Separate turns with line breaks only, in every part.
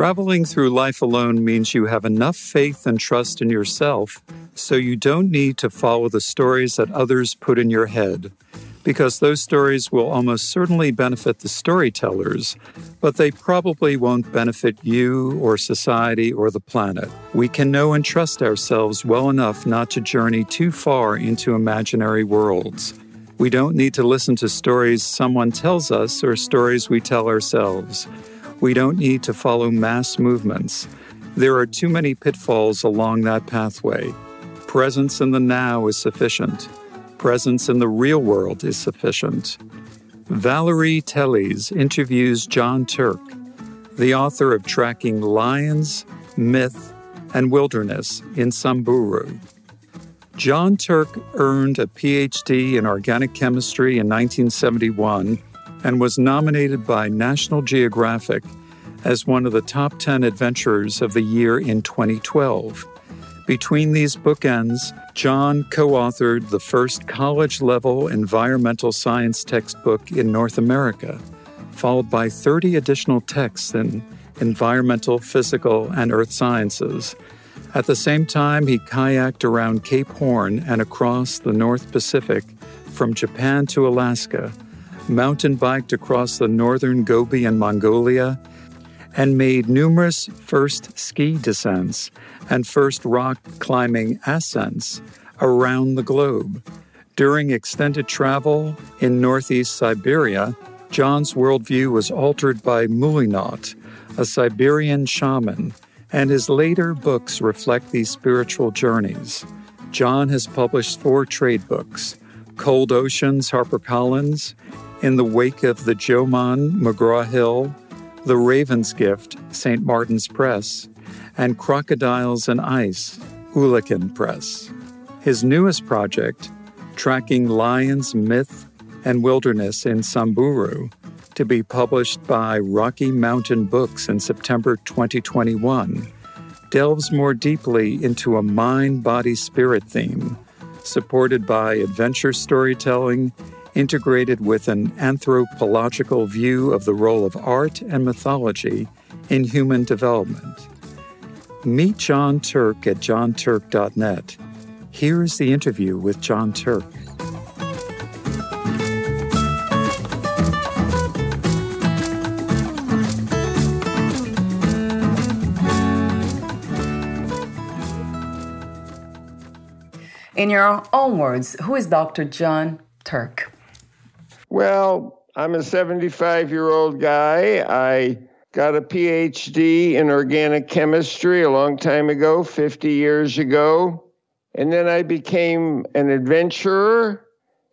Traveling through life alone means you have enough faith and trust in yourself so you don't need to follow the stories that others put in your head, because those stories will almost certainly benefit the storytellers, but they probably won't benefit you or society or the planet. We can know and trust ourselves well enough not to journey too far into imaginary worlds. We don't need to listen to stories someone tells us or stories we tell ourselves. We don't need to follow mass movements. There are too many pitfalls along that pathway. Presence in the now is sufficient. Presence in the real world is sufficient. Valeria Teles interviews Jon Turk, the author of Tracking Lions, Myth, and Wilderness in Samburu. Jon Turk earned a PhD in organic chemistry in 1971 and was nominated by National Geographic as one of the top 10 adventurers of the year in 2012. Between these bookends, Jon co authored the first college level environmental science textbook in North America, followed by 30 additional texts in environmental, physical, and earth sciences. At the same time, he kayaked around Cape Horn and across the North Pacific from Japan to Alaska mountain biked across the northern Gobi and Mongolia, and made numerous first ski descents and first rock climbing ascents around the globe. During extended travel in northeast Siberia, Jon's worldview was altered by Moolynaut, a Siberian shaman, and his later books reflect these spiritual journeys. Jon has published four trade books Cold Oceans, HarperCollins, in the wake of the Jomon McGraw Hill, The Raven's Gift, St. Martin's Press, and Crocodiles and Ice, Ulican Press. His newest project, Tracking Lions, Myth, and Wilderness in Samburu, to be published by Rocky Mountain Books in September 2021, delves more deeply into a mind body spirit theme, supported by adventure storytelling integrated with an anthropological view of the role of art and mythology in human development. Meet Jon Turk at jonturk.net. Here is the interview with Jon Turk.
In your own words, who is Dr. Jon Turk?
Well, I'm a 75 year old guy. I got a PhD in organic chemistry a long time ago, 50 years ago. And then I became an adventurer.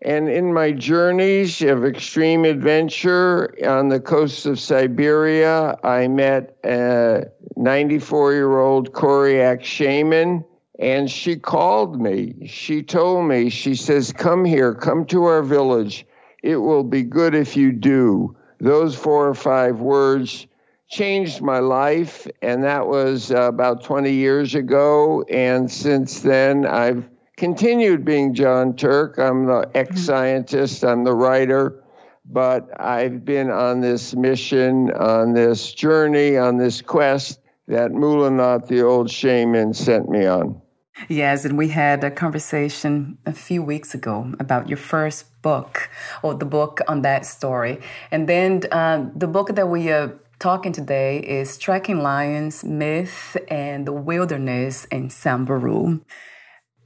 And in my journeys of extreme adventure on the coast of Siberia, I met a 94 year old Koryak shaman. And she called me. She told me, she says, Come here, come to our village it will be good if you do. Those four or five words changed my life, and that was uh, about 20 years ago. And since then, I've continued being Jon Turk. I'm the ex scientist, I'm the writer, but I've been on this mission, on this journey, on this quest that Moolynaut, the old shaman, sent me on.
Yes, and we had a conversation a few weeks ago about your first book or the book on that story. And then um, the book that we are talking today is Tracking Lions, Myth, and the Wilderness in Samburu.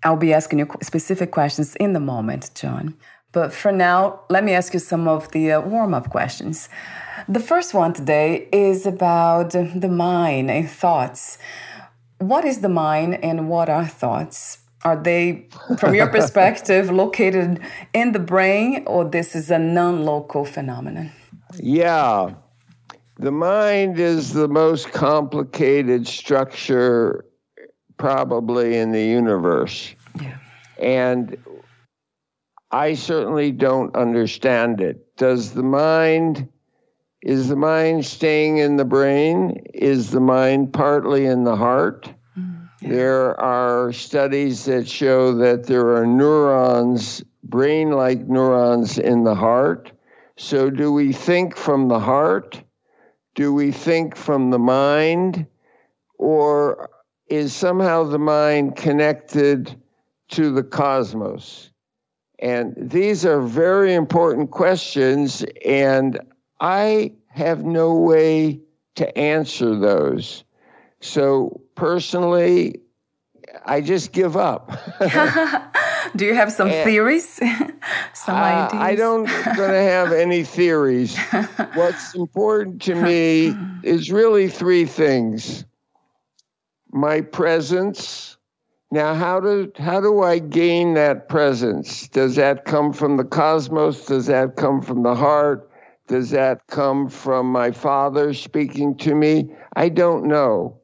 I'll be asking you specific questions in the moment, Jon. But for now, let me ask you some of the uh, warm up questions. The first one today is about the mind and thoughts. What is the mind and what are thoughts? Are they, from your perspective, located in the brain or this is a non local phenomenon?
Yeah. The mind is the most complicated structure probably in the universe.
Yeah.
And I certainly don't understand it. Does the mind is the mind staying in the brain? Is the mind partly in the heart? Mm, yeah. There are studies that show that there are neurons, brain like neurons in the heart. So, do we think from the heart? Do we think from the mind? Or is somehow the mind connected to the cosmos? And these are very important questions, and I have no way to answer those. So personally, I just give up.
Do you have some and, theories? some uh, ideas?
I don't going to have any theories. What's important to me is really three things. My presence. Now, how do how do I gain that presence? Does that come from the cosmos? Does that come from the heart? Does that come from my father speaking to me? I don't know.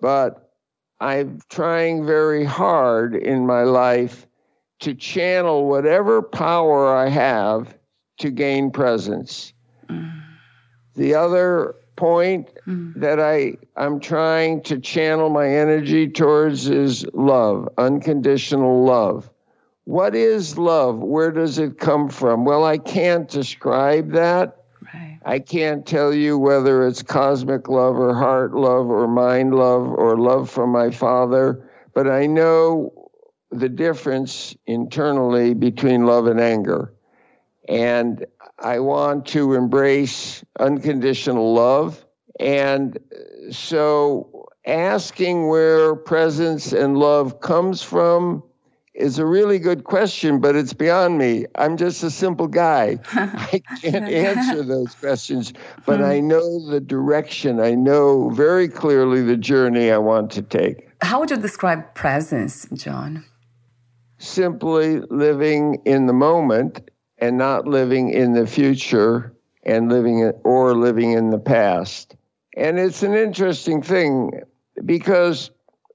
But I'm trying very hard in my life to channel whatever power I have to gain presence. Mm. The other point mm. that I, I'm trying to channel my energy towards is love, unconditional love. What is love? Where does it come from? Well, I can't describe that. Right. I can't tell you whether it's cosmic love or heart love or mind love or love from my father, but I know the difference internally between love and anger. And I want to embrace unconditional love. And so asking where presence and love comes from is a really good question, but it's beyond me. I'm just a simple guy. I can't answer those questions, but I hmm. know the direction. I know very clearly the journey I want to take.
How would you describe presence, John?
Simply living in the moment and not living in the future and living or living in the past. And it's an interesting thing because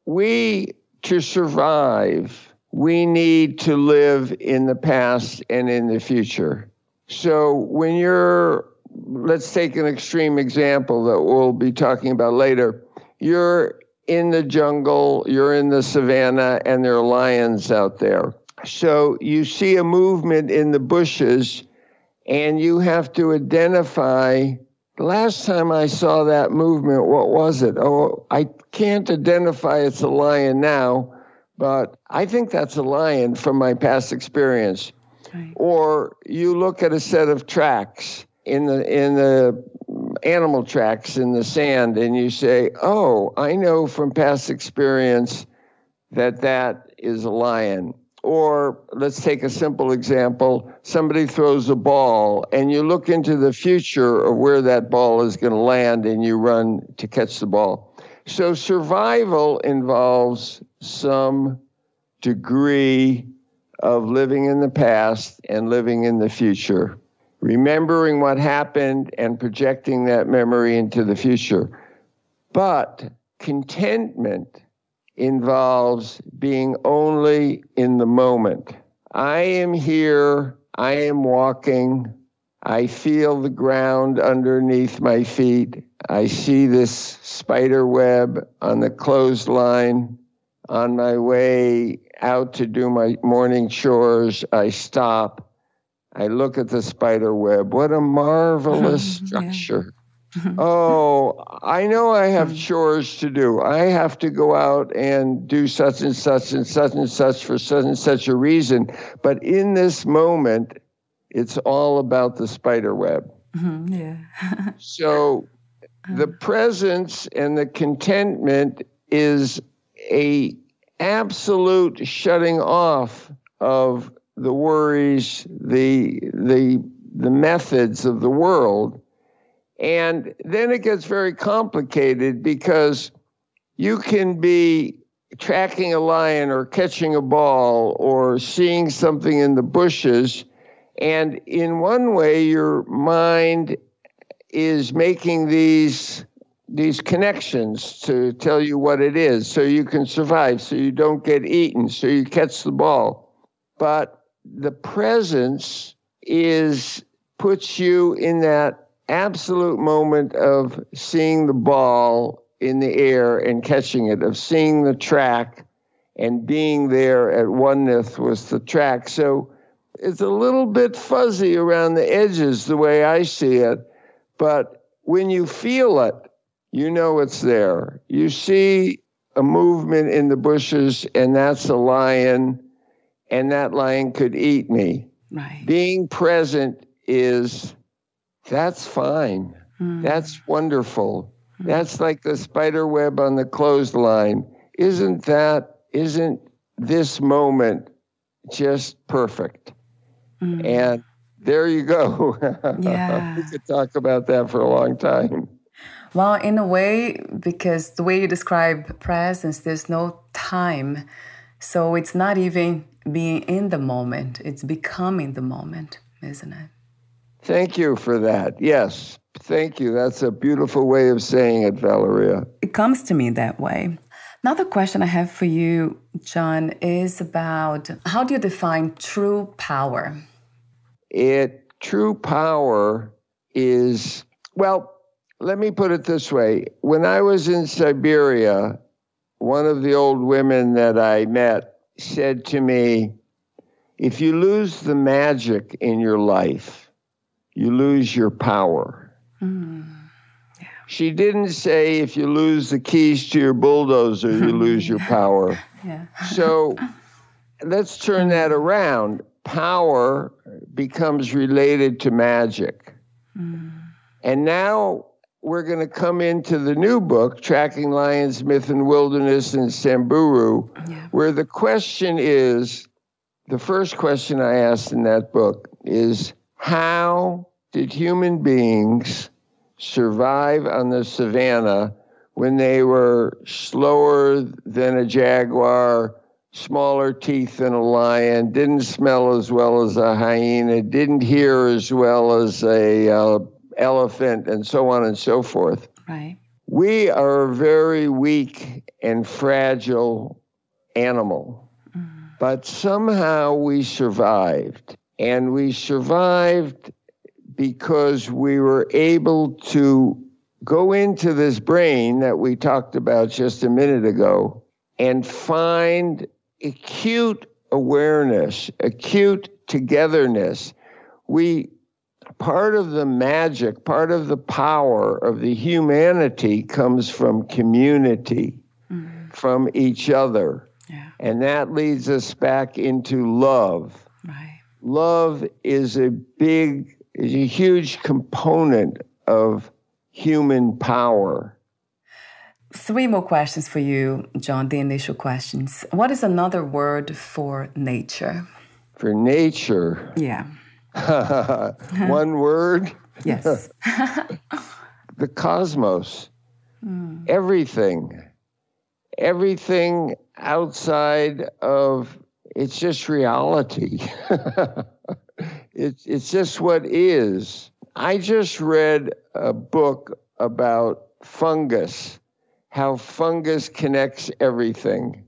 we to survive we need to live in the past and in the future. So when you're, let's take an extreme example that we'll be talking about later. You're in the jungle, you're in the savannah, and there are lions out there. So you see a movement in the bushes, and you have to identify. Last time I saw that movement, what was it? Oh, I can't identify it's a lion now but I think that's a lion from my past experience. Right. Or you look at a set of tracks in the in the animal tracks in the sand and you say, "Oh, I know from past experience that that is a lion." Or let's take a simple example. Somebody throws a ball and you look into the future of where that ball is going to land and you run to catch the ball. So survival involves some degree of living in the past and living in the future, remembering what happened and projecting that memory into the future. But contentment involves being only in the moment. I am here, I am walking, I feel the ground underneath my feet. I see this spider web on the clothesline on my way out to do my morning chores, I stop. I look at the spider web. What a marvelous structure. oh, I know I have chores to do. I have to go out and do such and such and such and such for such and such a reason. But in this moment, it's all about the spider web.
Mm-hmm, yeah.
so the presence and the contentment is a absolute shutting off of the worries, the the the methods of the world. And then it gets very complicated because you can be tracking a lion or catching a ball or seeing something in the bushes. And in one way, your mind is making these these connections to tell you what it is so you can survive so you don't get eaten so you catch the ball but the presence is puts you in that absolute moment of seeing the ball in the air and catching it, of seeing the track and being there at oneness with the track. So it's a little bit fuzzy around the edges the way I see it, but when you feel it, you know it's there. You see a movement in the bushes, and that's a lion, and that lion could eat me.
Right.
Being present is that's fine. Mm. That's wonderful. Mm. That's like the spider web on the clothesline. Isn't that, isn't this moment just perfect? Mm. And there you go.
Yeah.
we could talk about that for a long time.
Well, in a way, because the way you describe presence, there's no time. So it's not even being in the moment, it's becoming the moment, isn't it?
Thank you for that. Yes, thank you. That's a beautiful way of saying it, Valeria.
It comes to me that way. Another question I have for you, Jon, is about how do you define true power?
It true power is well, let me put it this way. When I was in Siberia, one of the old women that I met said to me, if you lose the magic in your life, you lose your power. Mm. Yeah. She didn't say if you lose the keys to your bulldozer, you lose your power.
Yeah.
so let's turn that around. Power becomes related to magic. Mm. And now we're going to come into the new book, Tracking Lions, Myth and Wilderness in Samburu, yeah. where the question is the first question I asked in that book is how did human beings survive on the savannah when they were slower than a jaguar, smaller teeth than a lion, didn't smell as well as a hyena, didn't hear as well as a uh, elephant, and so on and so forth.
Right.
We are a very weak and fragile animal, mm. but somehow we survived. And we survived because we were able to go into this brain that we talked about just a minute ago and find acute awareness, acute togetherness. We part of the magic, part of the power of the humanity comes from community, mm-hmm. from each other.
Yeah.
And that leads us back into love.
Right.
Love is a big, is a huge component of human power.
Three more questions for you, Jon, the initial questions. What is another word for nature?
For nature?
Yeah.
One word?
Yes.
the cosmos. Mm. Everything. Everything outside of it's just reality. it's it's just what is. I just read a book about fungus, how fungus connects everything.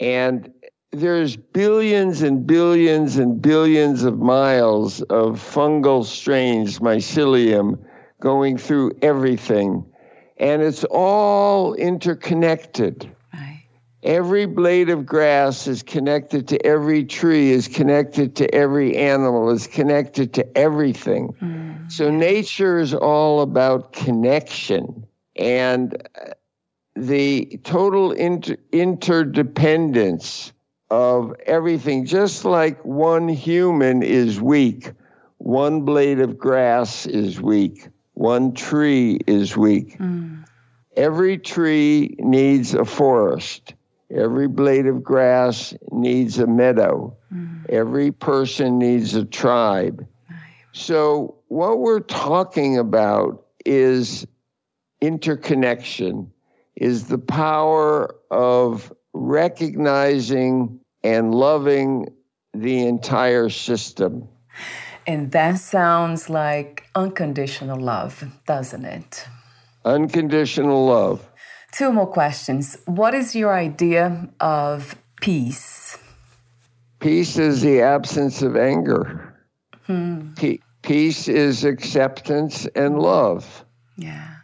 And there's billions and billions and billions of miles of fungal strains, mycelium, going through everything. And it's all interconnected.
Right.
Every blade of grass is connected to every tree, is connected to every animal, is connected to everything. Mm. So nature is all about connection and the total inter- interdependence of everything. Just like one human is weak, one blade of grass is weak, one tree is weak. Mm. Every tree needs a forest. Every blade of grass needs a meadow. Mm. Every person needs a tribe. So, what we're talking about is interconnection, is the power of recognizing and loving the entire system.
And that sounds like unconditional love, doesn't it?
Unconditional love.
Two more questions. What is your idea of peace?
Peace is the absence of anger. Hmm. peace is acceptance and love.
Yeah.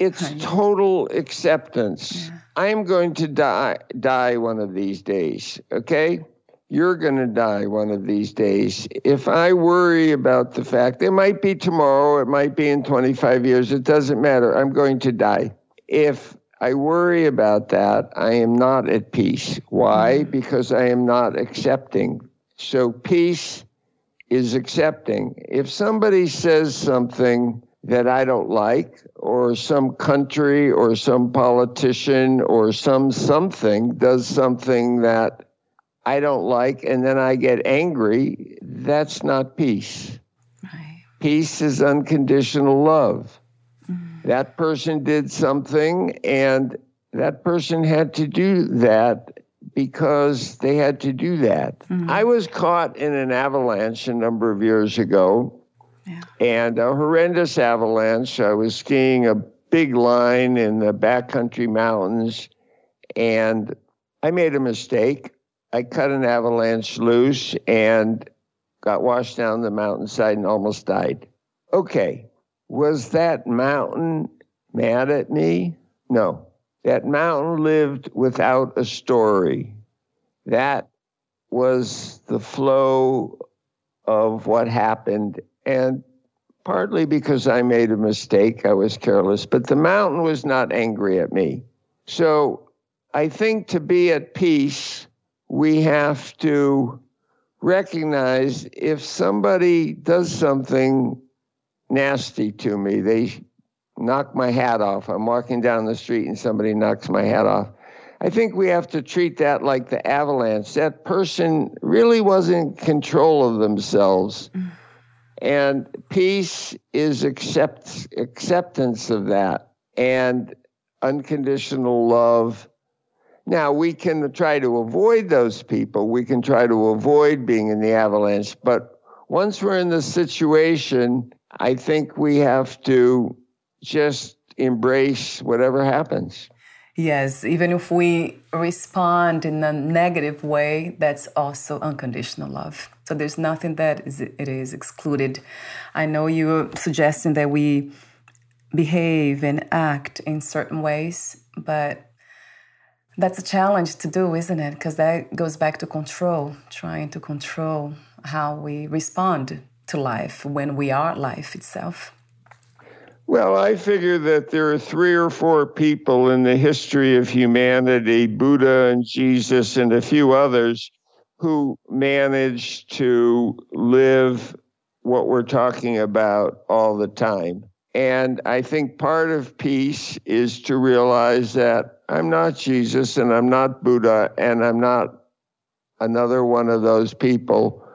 It's total acceptance. Yeah. I'm going to die die one of these days, okay? You're going to die one of these days. If I worry about the fact it might be tomorrow, it might be in 25 years, it doesn't matter. I'm going to die. If I worry about that. I am not at peace. Why? Mm-hmm. Because I am not accepting. So peace is accepting. If somebody says something that I don't like, or some country or some politician or some something does something that I don't like, and then I get angry, that's not peace. Right. Peace is unconditional love. That person did something, and that person had to do that because they had to do that. Mm-hmm. I was caught in an avalanche a number of years ago, and a horrendous avalanche. I was skiing a big line in the backcountry mountains, and I made a mistake. I cut an avalanche loose and got washed down the mountainside and almost died. Okay, was that mountain mad at me? No. That mountain lived without a story. That was the flow of what happened. And partly because I made a mistake, I was careless, but the mountain was not angry at me. So I think to be at peace, we have to recognize if somebody does something nasty to me. They knock my hat off. I'm walking down the street and somebody knocks my hat off. I think we have to treat that like the avalanche. That person really wasn't in control of themselves. Mm-hmm. And peace is accept, acceptance of that and unconditional love. Now, we can try to avoid those people. We can try to avoid being in the avalanche. But once we're in the situation, I think we have to just embrace whatever happens.
Yes, even if we respond in a negative way, that's also unconditional love. So there's nothing that is, it is excluded. I know you're suggesting that we behave and act in certain ways, but that's a challenge to do, isn't it? Because that goes back to control, trying to control how we respond to life when we are life itself?
Well, I figure that there are three or four people in the history of humanity, Buddha and Jesus and a few others, who managed to live what we're talking about all the time. And I think part of peace is to realize that I'm not Jesus and I'm not Buddha and I'm not another one of those people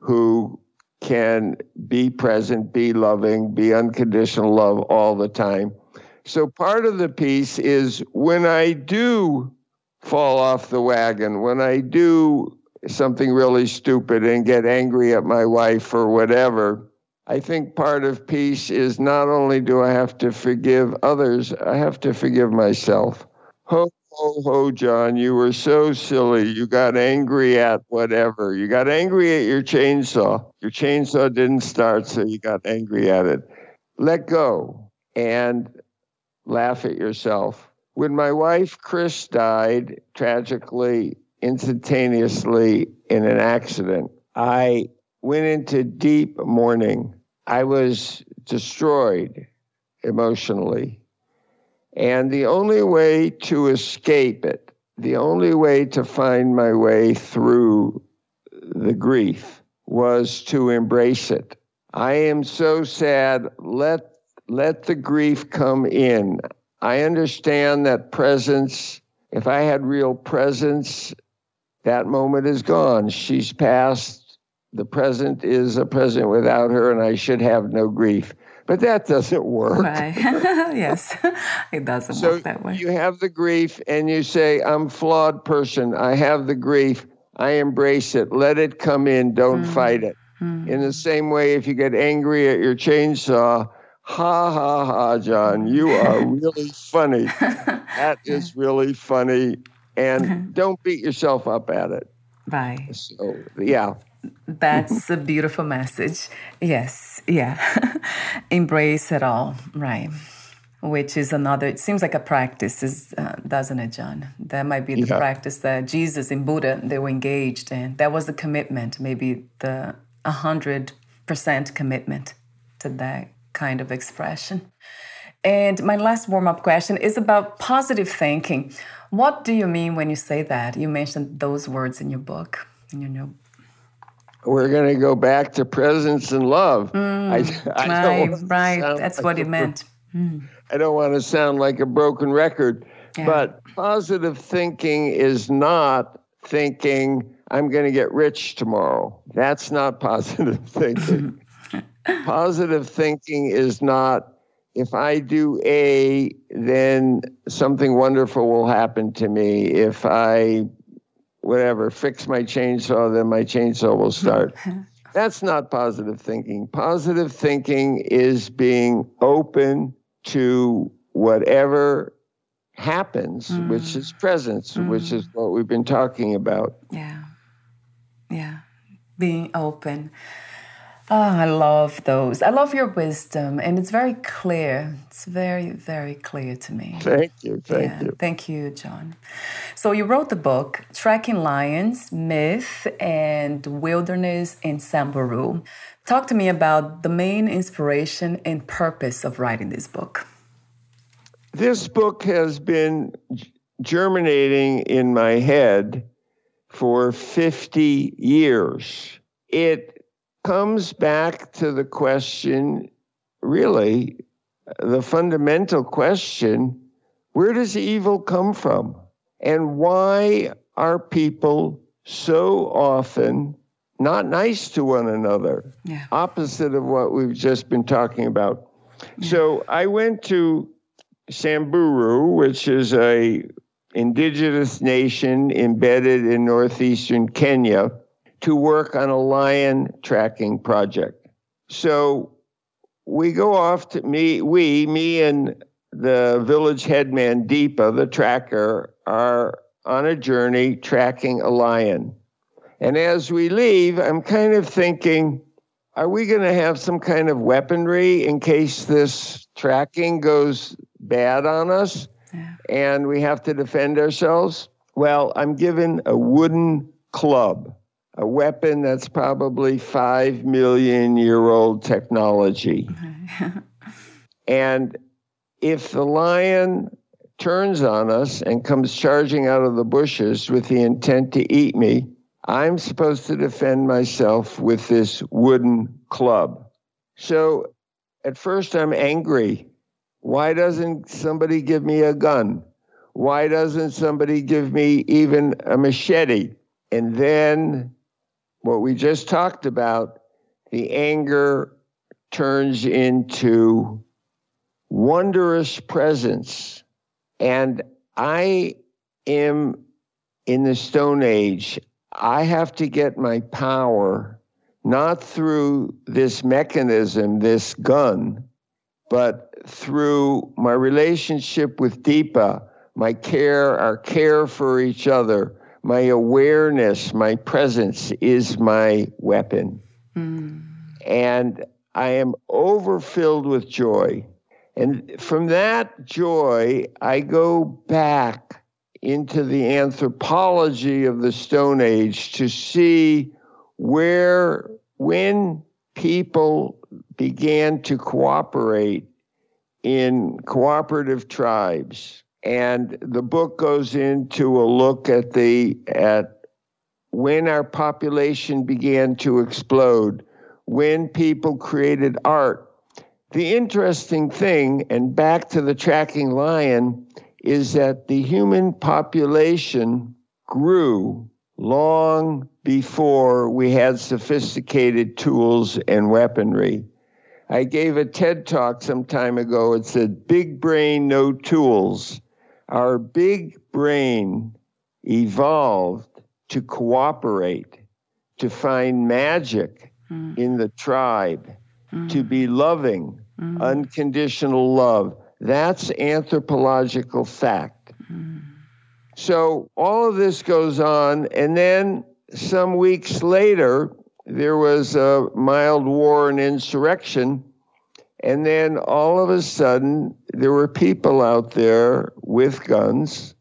who can be present, be loving, be unconditional love all the time. So part of the peace is when I do fall off the wagon, when I do something really stupid and get angry at my wife or whatever, I think part of peace is not only do I have to forgive others, I have to forgive myself. Ho, ho, ho, Jon, you were so silly. You got angry at whatever. You got angry at your chainsaw. Your chainsaw didn't start, so you got angry at it. Let go and laugh at yourself. When my wife Chris died tragically, instantaneously in an accident, I went into deep mourning. I was destroyed emotionally. And the only way to escape it, the only way to find my way through the grief was to embrace it. I am so sad. Let let the grief come in. I understand that presence, if I had real presence, that moment is gone. She's passed. The present is a present without her, and I should have no grief. But that doesn't work.
Right. yes, it doesn't
so
work that way.
You have the grief, and you say, I'm flawed person. I have the grief. I embrace it. Let it come in. Don't mm. fight it. Mm. In the same way, if you get angry at your chainsaw, ha ha ha, Jon, you are really funny. that is really funny. And don't beat yourself up at it.
Bye.
So, yeah.
That's a beautiful message. Yes, yeah. Embrace it all, right? Which is another, it seems like a practice, is, uh, doesn't it, Jon? That might be the yeah. practice that Jesus and Buddha, they were engaged in. That was the commitment, maybe the 100% commitment to that kind of expression. And my last warm up question is about positive thinking. What do you mean when you say that? You mentioned those words in your book, in your note.
We're going to go back to presence and love.
Mm, I, I right, right. That's like what it meant. Mm.
I don't want to sound like a broken record, yeah. but positive thinking is not thinking, I'm going to get rich tomorrow. That's not positive thinking. positive thinking is not if I do A, then something wonderful will happen to me. If I, whatever, fix my chainsaw, then my chainsaw will start. That's not positive thinking. Positive thinking is being open to whatever happens, mm. which is presence, mm. which is what we've been talking about.
Yeah. Yeah. Being open. Oh, I love those. I love your wisdom, and it's very clear. It's very, very clear to me.
Thank you. Thank yeah, you.
Thank you, Jon. So, you wrote the book, Tracking Lions Myth and Wilderness in Samburu. Talk to me about the main inspiration and purpose of writing this book.
This book has been germinating in my head for 50 years. It comes back to the question really, the fundamental question where does evil come from? And why are people so often not nice to one another? Yeah. Opposite of what we've just been talking about. Yeah. So I went to Samburu, which is a indigenous nation embedded in northeastern Kenya to work on a lion tracking project. So we go off to me, we, me and the village headman Deepa, the tracker, are on a journey tracking a lion. And as we leave, I'm kind of thinking, are we going to have some kind of weaponry in case this tracking goes bad on us yeah. and we have to defend ourselves? Well, I'm given a wooden club a weapon that's probably five million year old technology. and if the lion turns on us and comes charging out of the bushes with the intent to eat me, I'm supposed to defend myself with this wooden club. So at first I'm angry. Why doesn't somebody give me a gun? Why doesn't somebody give me even a machete? And then what we just talked about, the anger turns into wondrous presence. And I am in the Stone Age. I have to get my power not through this mechanism, this gun, but through my relationship with Deepa, my care, our care for each other, my awareness, my presence is my weapon. Mm. And I am overfilled with joy. And from that joy, I go back into the anthropology of the Stone Age to see where, when people began to cooperate in cooperative tribes. And the book goes into a look at the at when our population began to explode, when people created art. The interesting thing, and back to the tracking lion, is that the human population grew long before we had sophisticated tools and weaponry. I gave a TED talk some time ago. It said, Big brain, no tools. Our big brain evolved to cooperate, to find magic mm. in the tribe, mm. to be loving, mm. unconditional love. That's anthropological fact. Mm. So all of this goes on, and then some weeks later, there was a mild war and insurrection. And then all of a sudden, there were people out there with guns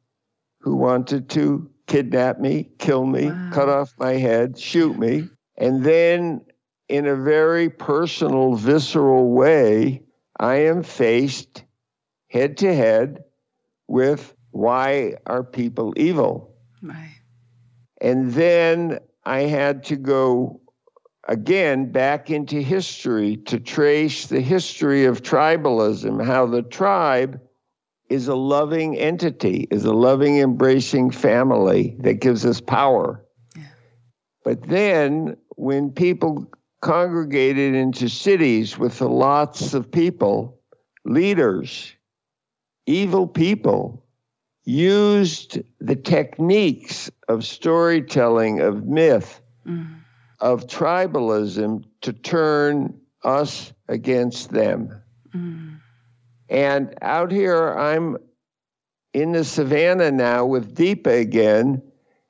who wanted to kidnap me, kill me, wow. cut off my head, shoot me. And then, in a very personal, visceral way, I am faced head to head with why are people evil? Right. And then I had to go again back into history to trace the history of tribalism, how the tribe is a loving entity, is a loving, embracing family that gives us power. Yeah. But then when people congregated into cities with lots of people, leaders, evil people, used the techniques of storytelling, of myth, mm of tribalism to turn us against them. Mm. And out here, I'm in the savannah now with Deepa again,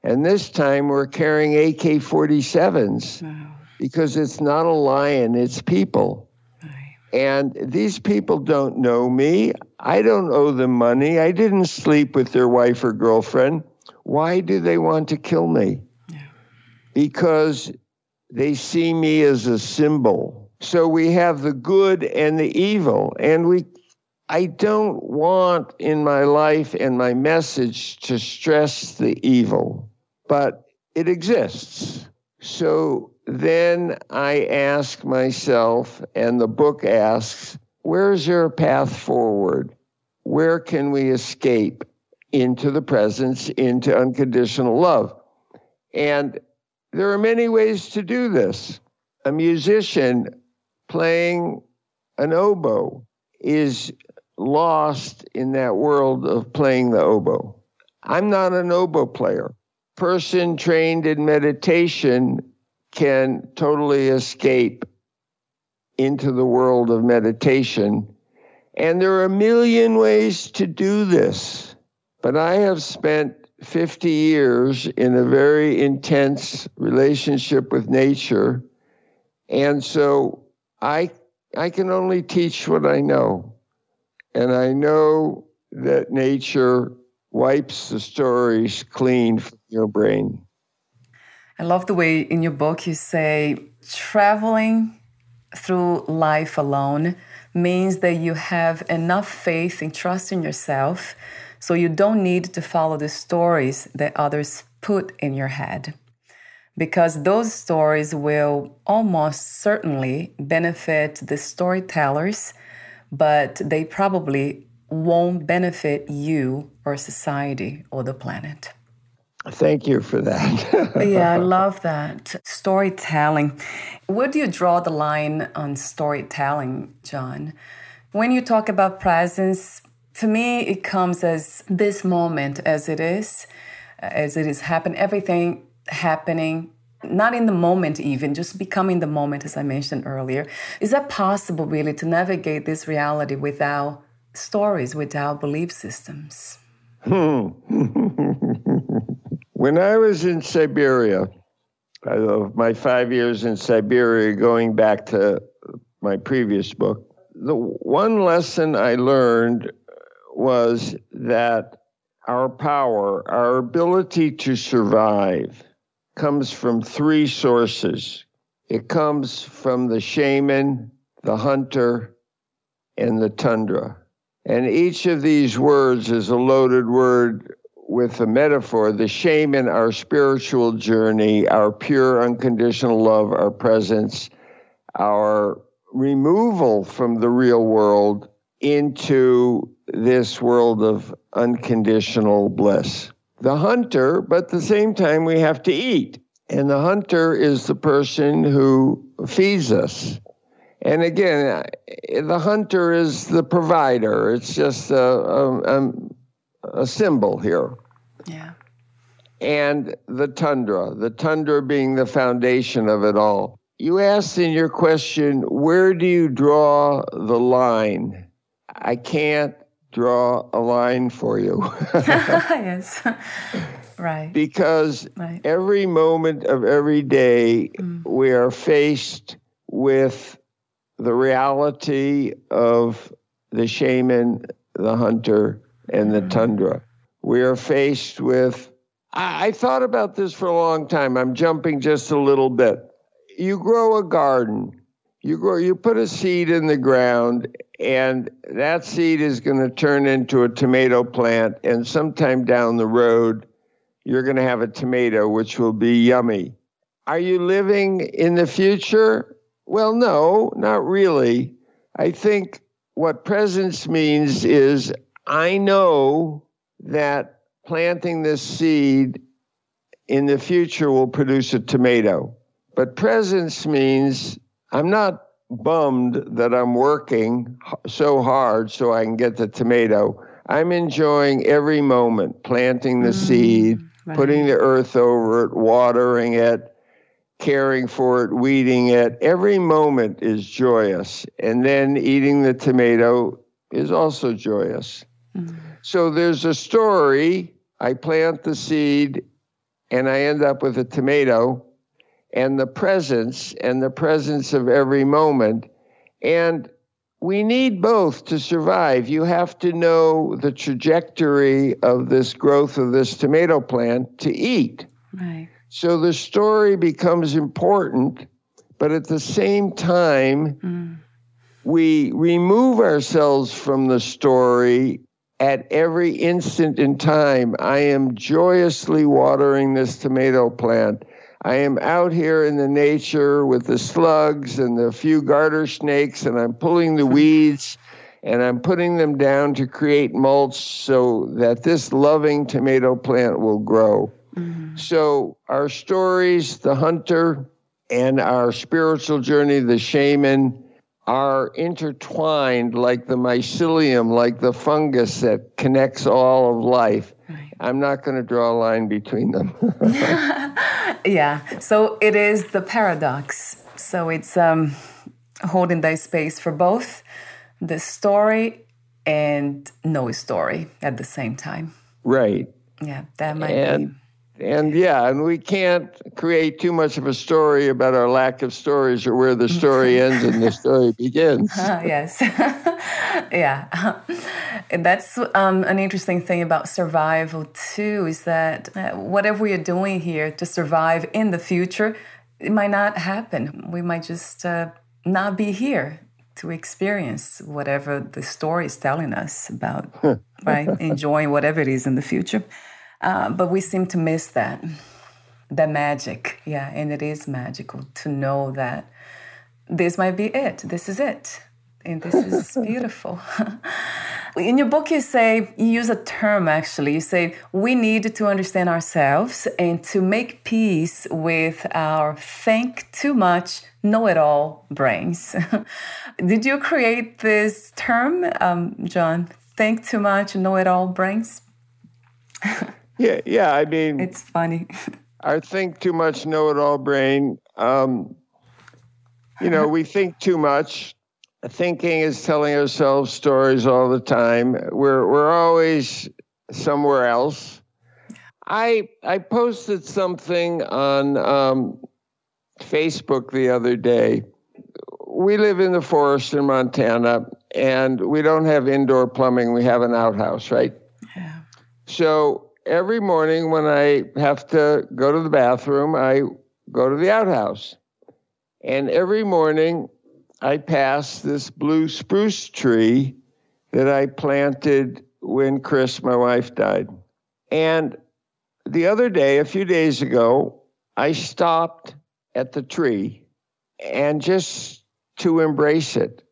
and this time we're carrying AK 47s wow. because it's not a lion, it's people. Right. And these people don't know me. I don't owe them money. I didn't sleep with their wife or girlfriend. Why do they want to kill me? Yeah. Because they see me as a symbol. So we have the good and the evil. And we I don't want in my life and my message to stress the evil, but it exists. So then I ask myself, and the book asks, where's your path forward? Where can we escape into the presence, into unconditional love? And there are many ways to do this. A musician playing an oboe is lost in that world of playing the oboe. I'm not an oboe player. Person trained in meditation can totally escape into the world of meditation. And there are a million ways to do this. But I have spent 50 years in a very intense relationship with nature. And so I, I can only teach what I know. And I know that nature wipes the stories clean from your brain.
I love the way in your book you say traveling through life alone means that you have enough faith and trust in yourself so you don't need to follow the stories that others put in your head. Because those stories will almost certainly benefit the storytellers, but they probably won't benefit you or society or the planet.
Thank you for that.
yeah, I love that. Storytelling. Where do you draw the line on storytelling, Jon? When you talk about presence, to me, it comes as this moment as it is, as it is happening, everything happening, not in the moment even, just becoming the moment, as I mentioned earlier. Is that possible, really, to navigate this reality without stories, without belief systems? Hmm.
when I was in Siberia, my five years in Siberia, going back to my previous book, the one lesson I learned was that our power, our ability to survive, comes from three sources. It comes from the shaman, the hunter, and the tundra. And each of these words is a loaded word with a metaphor. The shaman, our spiritual journey, our pure unconditional love, our presence, our removal from the real world into this world of unconditional bliss. The hunter, but at the same time, we have to eat. And the hunter is the person who feeds us. And again, the hunter is the provider. It's just a, a, a symbol here.
Yeah.
And the tundra, the tundra being the foundation of it all. You asked in your question, where do you draw the line? I can't draw a line for you.
yes. right.
Because right. every moment of every day, mm. we are faced with the reality of the shaman, the hunter, and the mm. tundra. We are faced with, I, I thought about this for a long time. I'm jumping just a little bit you grow a garden. You grow you put a seed in the ground and that seed is going to turn into a tomato plant and sometime down the road you're going to have a tomato which will be yummy. Are you living in the future? Well, no, not really. I think what presence means is I know that planting this seed in the future will produce a tomato. But presence means I'm not bummed that I'm working so hard so I can get the tomato. I'm enjoying every moment, planting the mm, seed, right. putting the earth over it, watering it, caring for it, weeding it. Every moment is joyous. And then eating the tomato is also joyous. Mm. So there's a story. I plant the seed and I end up with a tomato and the presence and the presence of every moment. And we need both to survive. You have to know the trajectory of this growth of this tomato plant to eat.
Right.
So the story becomes important, but at the same time, mm. we remove ourselves from the story at every instant in time. I am joyously watering this tomato plant. I am out here in the nature with the slugs and the few garter snakes, and I'm pulling the weeds and I'm putting them down to create mulch so that this loving tomato plant will grow. Mm-hmm. So, our stories, the hunter, and our spiritual journey, the shaman, are intertwined like the mycelium, like the fungus that connects all of life. Right. I'm not going to draw a line between them.
yeah. So it is the paradox. So it's um, holding that space for both the story and no story at the same time.
Right.
Yeah, that might
and,
be
and yeah, and we can't create too much of a story about our lack of stories or where the story ends and the story begins.
Uh, yes. yeah. And that's um, an interesting thing about survival, too, is that uh, whatever we are doing here to survive in the future, it might not happen. We might just uh, not be here to experience whatever the story is telling us about, right? Enjoying whatever it is in the future. Uh, but we seem to miss that, the magic. Yeah, and it is magical to know that this might be it. This is it. And this is beautiful. In your book, you say, you use a term actually. You say, we need to understand ourselves and to make peace with our think too much, know it all brains. Did you create this term, um, Jon? Think too much, know it all brains?
Yeah, yeah. I mean,
it's funny.
I think too much, know it all brain. Um, you know, we think too much. Thinking is telling ourselves stories all the time. We're we're always somewhere else. I I posted something on um, Facebook the other day we live in the forest in Montana, and we don't have indoor plumbing. We have an outhouse, right? Yeah. So every morning when I have to go to the bathroom, I go to the outhouse. And every morning I pass this blue spruce tree that I planted when Chris, my wife, died. And the other day, a few days ago, I stopped at the tree and just to embrace it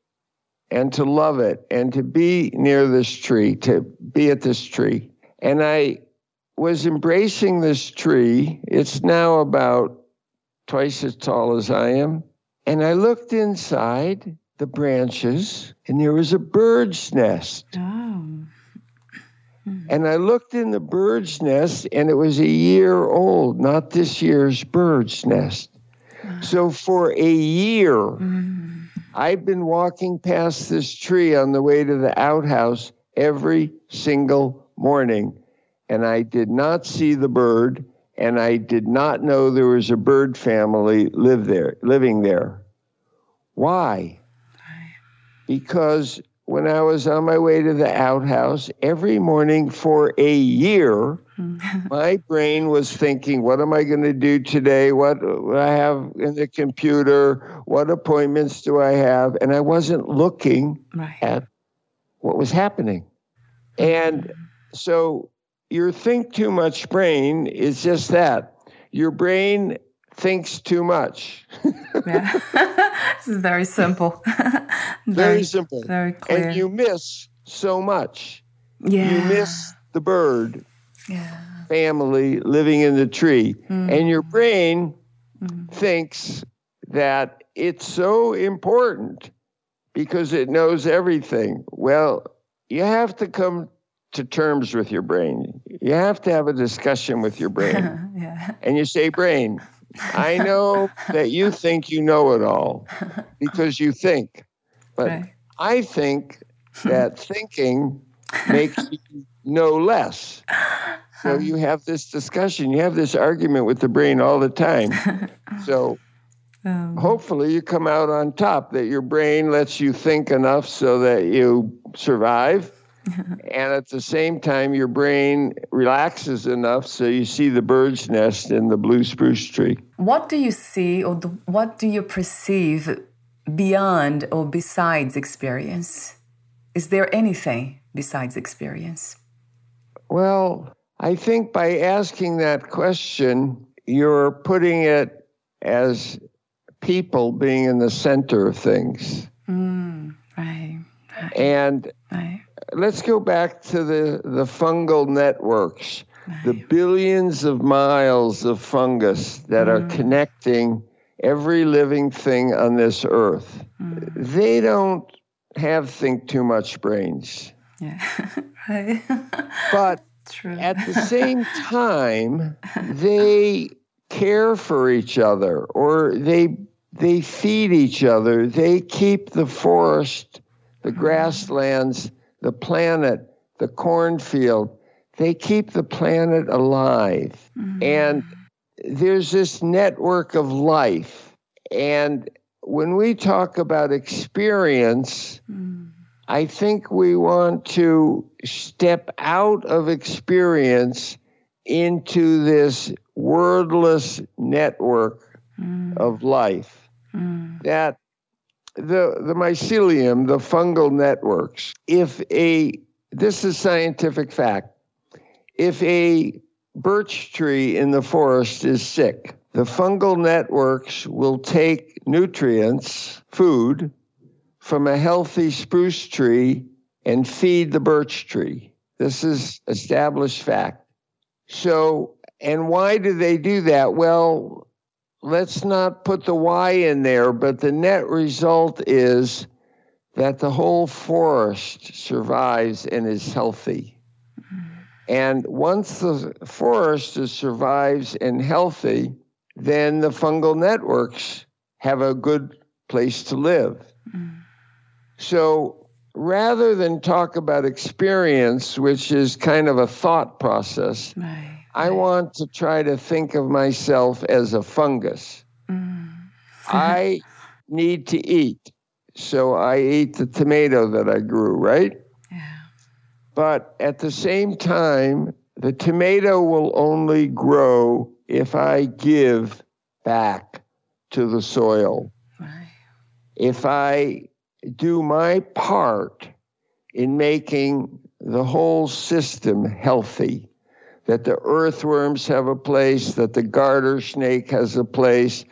and to love it and to be near this tree, to be at this tree. And I was embracing this tree. It's now about twice as tall as I am. And I looked inside the branches and there was a bird's nest. Oh. And I looked in the bird's nest and it was a year old, not this year's bird's nest. So for a year, mm. I've been walking past this tree on the way to the outhouse every single morning. And I did not see the bird, and I did not know there was a bird family live there, living there. Why? Because when I was on my way to the outhouse every morning for a year, my brain was thinking, what am I going to do today? What do I have in the computer? What appointments do I have? And I wasn't looking right. at what was happening. And so your think too much brain is just that. Your brain thinks too much.
yeah. this is very simple.
very, very, simple. Very clear. And you miss so much. Yeah. You miss the bird yeah. family living in the tree. Mm. And your brain mm. thinks that it's so important because it knows everything. Well, you have to come to terms with your brain. You have to have a discussion with your brain. yeah. And you say, Brain, I know that you think you know it all because you think, but right. I think that thinking makes you know less. So you have this discussion, you have this argument with the brain all the time. So um, hopefully you come out on top that your brain lets you think enough so that you survive and at the same time, your brain relaxes enough so you see the bird's nest in the blue spruce tree.
What do you see, or what do you perceive beyond or besides experience? Is there anything besides experience?
Well, I think by asking that question, you're putting it as people being in the center of things. Mm, right, right. And right let's go back to the, the fungal networks, the billions of miles of fungus that mm. are connecting every living thing on this earth. Mm. They don't have think too much brains. Yeah. but True. at the same time, they care for each other or they they feed each other. They keep the forest, the mm. grasslands the planet, the cornfield, they keep the planet alive. Mm-hmm. And there's this network of life. And when we talk about experience, mm. I think we want to step out of experience into this wordless network mm. of life mm. that the, the mycelium, the fungal networks, if a, this is scientific fact, if a birch tree in the forest is sick, the fungal networks will take nutrients, food, from a healthy spruce tree and feed the birch tree. This is established fact. So, and why do they do that? Well, let's not put the Y in there, but the net result is that the whole forest survives and is healthy. And once the forest is, survives and healthy, then the fungal networks have a good place to live. So rather than talk about experience, which is kind of a thought process, right. I want to try to think of myself as a fungus. Mm. I need to eat. So I ate the tomato that I grew, right?
Yeah.
But at the same time, the tomato will only grow if I give back to the soil.
Right.
If I do my part in making the whole system healthy, that the earthworms have a place, that the garter snake has a place,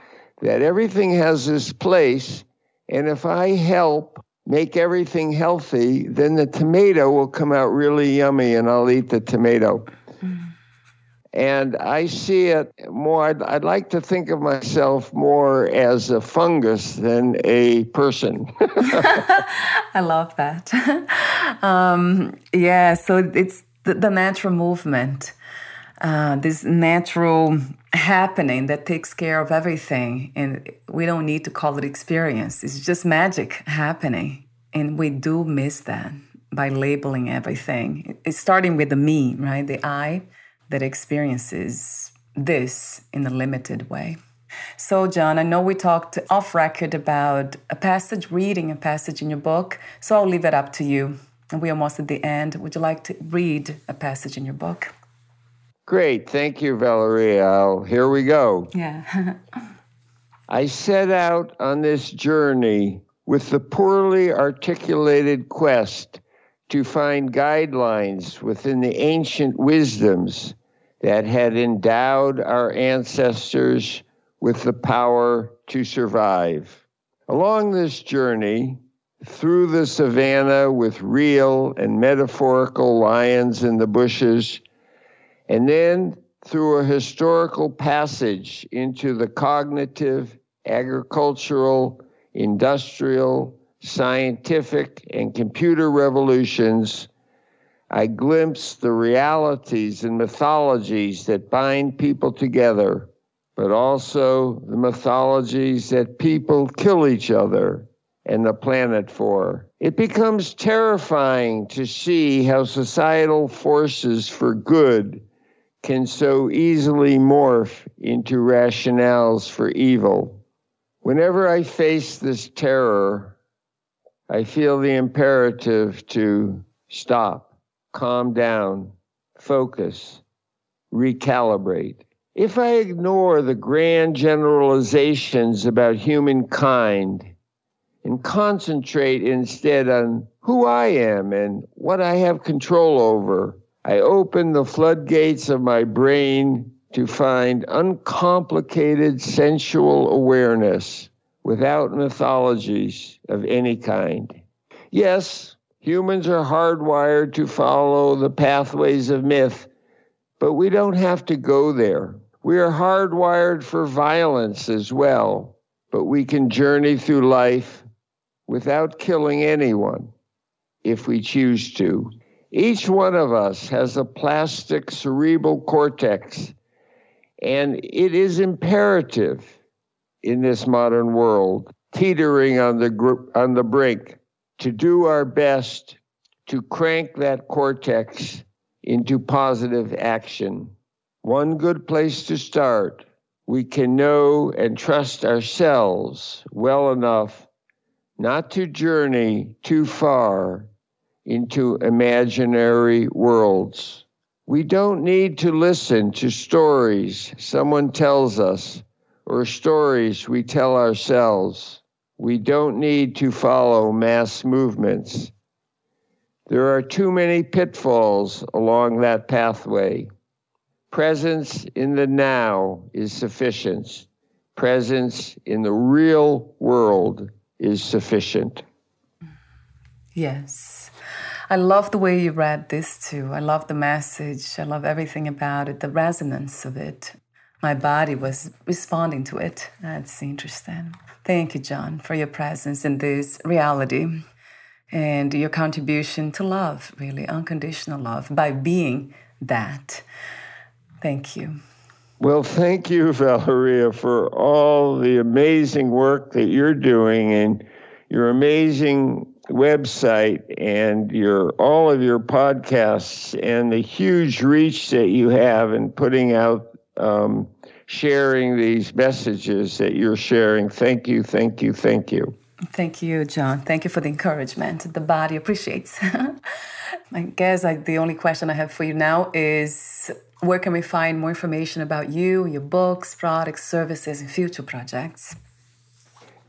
that everything has its place. And if I help make everything healthy, then the tomato will come out really yummy and I'll eat the tomato. And I see it more, I'd, I'd, like to think of myself more as a fungus than a person.
I love that. um, yeah, so it's the, the natural movement, uh, this natural happening that takes care of everything. And we don't need to call it experience, it's just magic happening. And we do miss that by labeling everything. It's starting with the me, right? The I that experiences this in a limited way. So, Jon, I know we talked off record about a passage, reading a passage in your book, so I'll leave it up to you. And we're almost at the end. Would you like to read a passage in your book?
Great. Thank you, Valeria. Here we go.
Yeah.
I set out on this journey with the poorly articulated quest to find guidelines within the ancient wisdoms that had endowed our ancestors with the power to survive. Along this journey, through the savannah with real and metaphorical lions in the bushes, and then through a historical passage into the cognitive, agricultural, industrial, scientific, and computer revolutions I glimpse the realities and mythologies that bind people together, but also the mythologies that people kill each other and the planet for. It becomes terrifying to see how societal forces for good can so easily morph into rationales for evil. Whenever I face this terror, I feel the imperative to stop calm down, focus, recalibrate. If I ignore the grand generalizations about humankind and concentrate instead on who I am and what I have control over, I open the floodgates of my brain to find uncomplicated sensual awareness without mythologies of any kind. Yes, Humans are hardwired to follow the pathways of myth, but we don't have to go there. We are hardwired for violence as well, but we can journey through life without killing anyone if we choose to. Each one of us has a plastic cerebral cortex, and it is imperative in this modern world, teetering on the, on the brink to do our best to crank that cortex into positive action. One good place to start, we can know and trust ourselves well enough not to journey too far into imaginary worlds. We don't need to listen to stories someone tells us or stories we tell ourselves. We don't need to follow mass movements. There are too many pitfalls along that pathway. Presence in the now is sufficient. Presence in the real world is sufficient.
Yes. I love the way you read this too. I love the message. I love everything about it, the resonance of it. My body was responding to it. That's interesting. Thank you, Jon, for your presence in this reality and your contribution to love, really, unconditional love, by being that. Thank you.
Well, thank you, Valeria, for all the amazing work that you're doing and your amazing website and your all of your podcasts and the huge reach that you have in putting out um, sharing these messages that you're sharing. Thank you, thank you, thank you.
Thank you, Jon. Thank you for the encouragement. The body appreciates. I guess like the only question I have for you now is where can we find more information about you, your books, products, services, and future projects?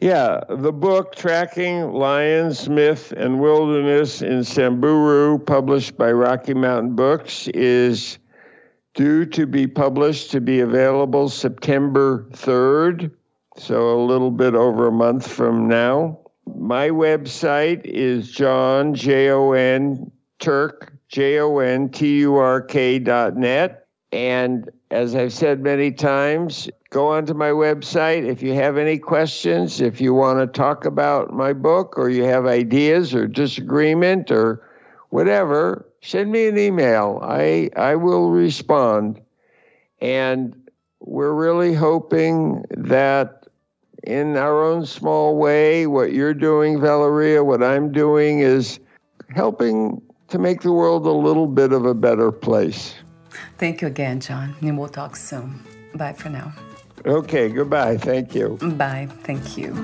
Yeah, the book Tracking Lions, Myth, and Wilderness in Samburu, published by Rocky Mountain Books, is due to be published to be available September 3rd, so a little bit over a month from now. My website is Jon, J O N, Turk, J O N T U R K dot net. And as I've said many times, go onto my website. If you have any questions, if you want to talk about my book or you have ideas or disagreement or whatever, send me an email. I, I will respond. And we're really hoping that in our own small way, what you're doing, Valeria, what I'm doing is helping to make the world a little bit of a better place.
Thank you again, Jon, and we'll talk soon. Bye for now.
Okay, goodbye. Thank you.
Bye. Thank you.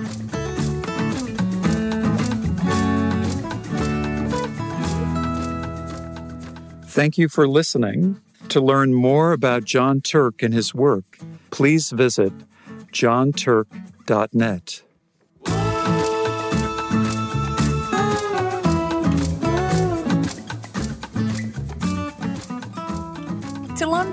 Thank you for listening. To learn more about Jon Turk and his work, please visit
jonturk.net.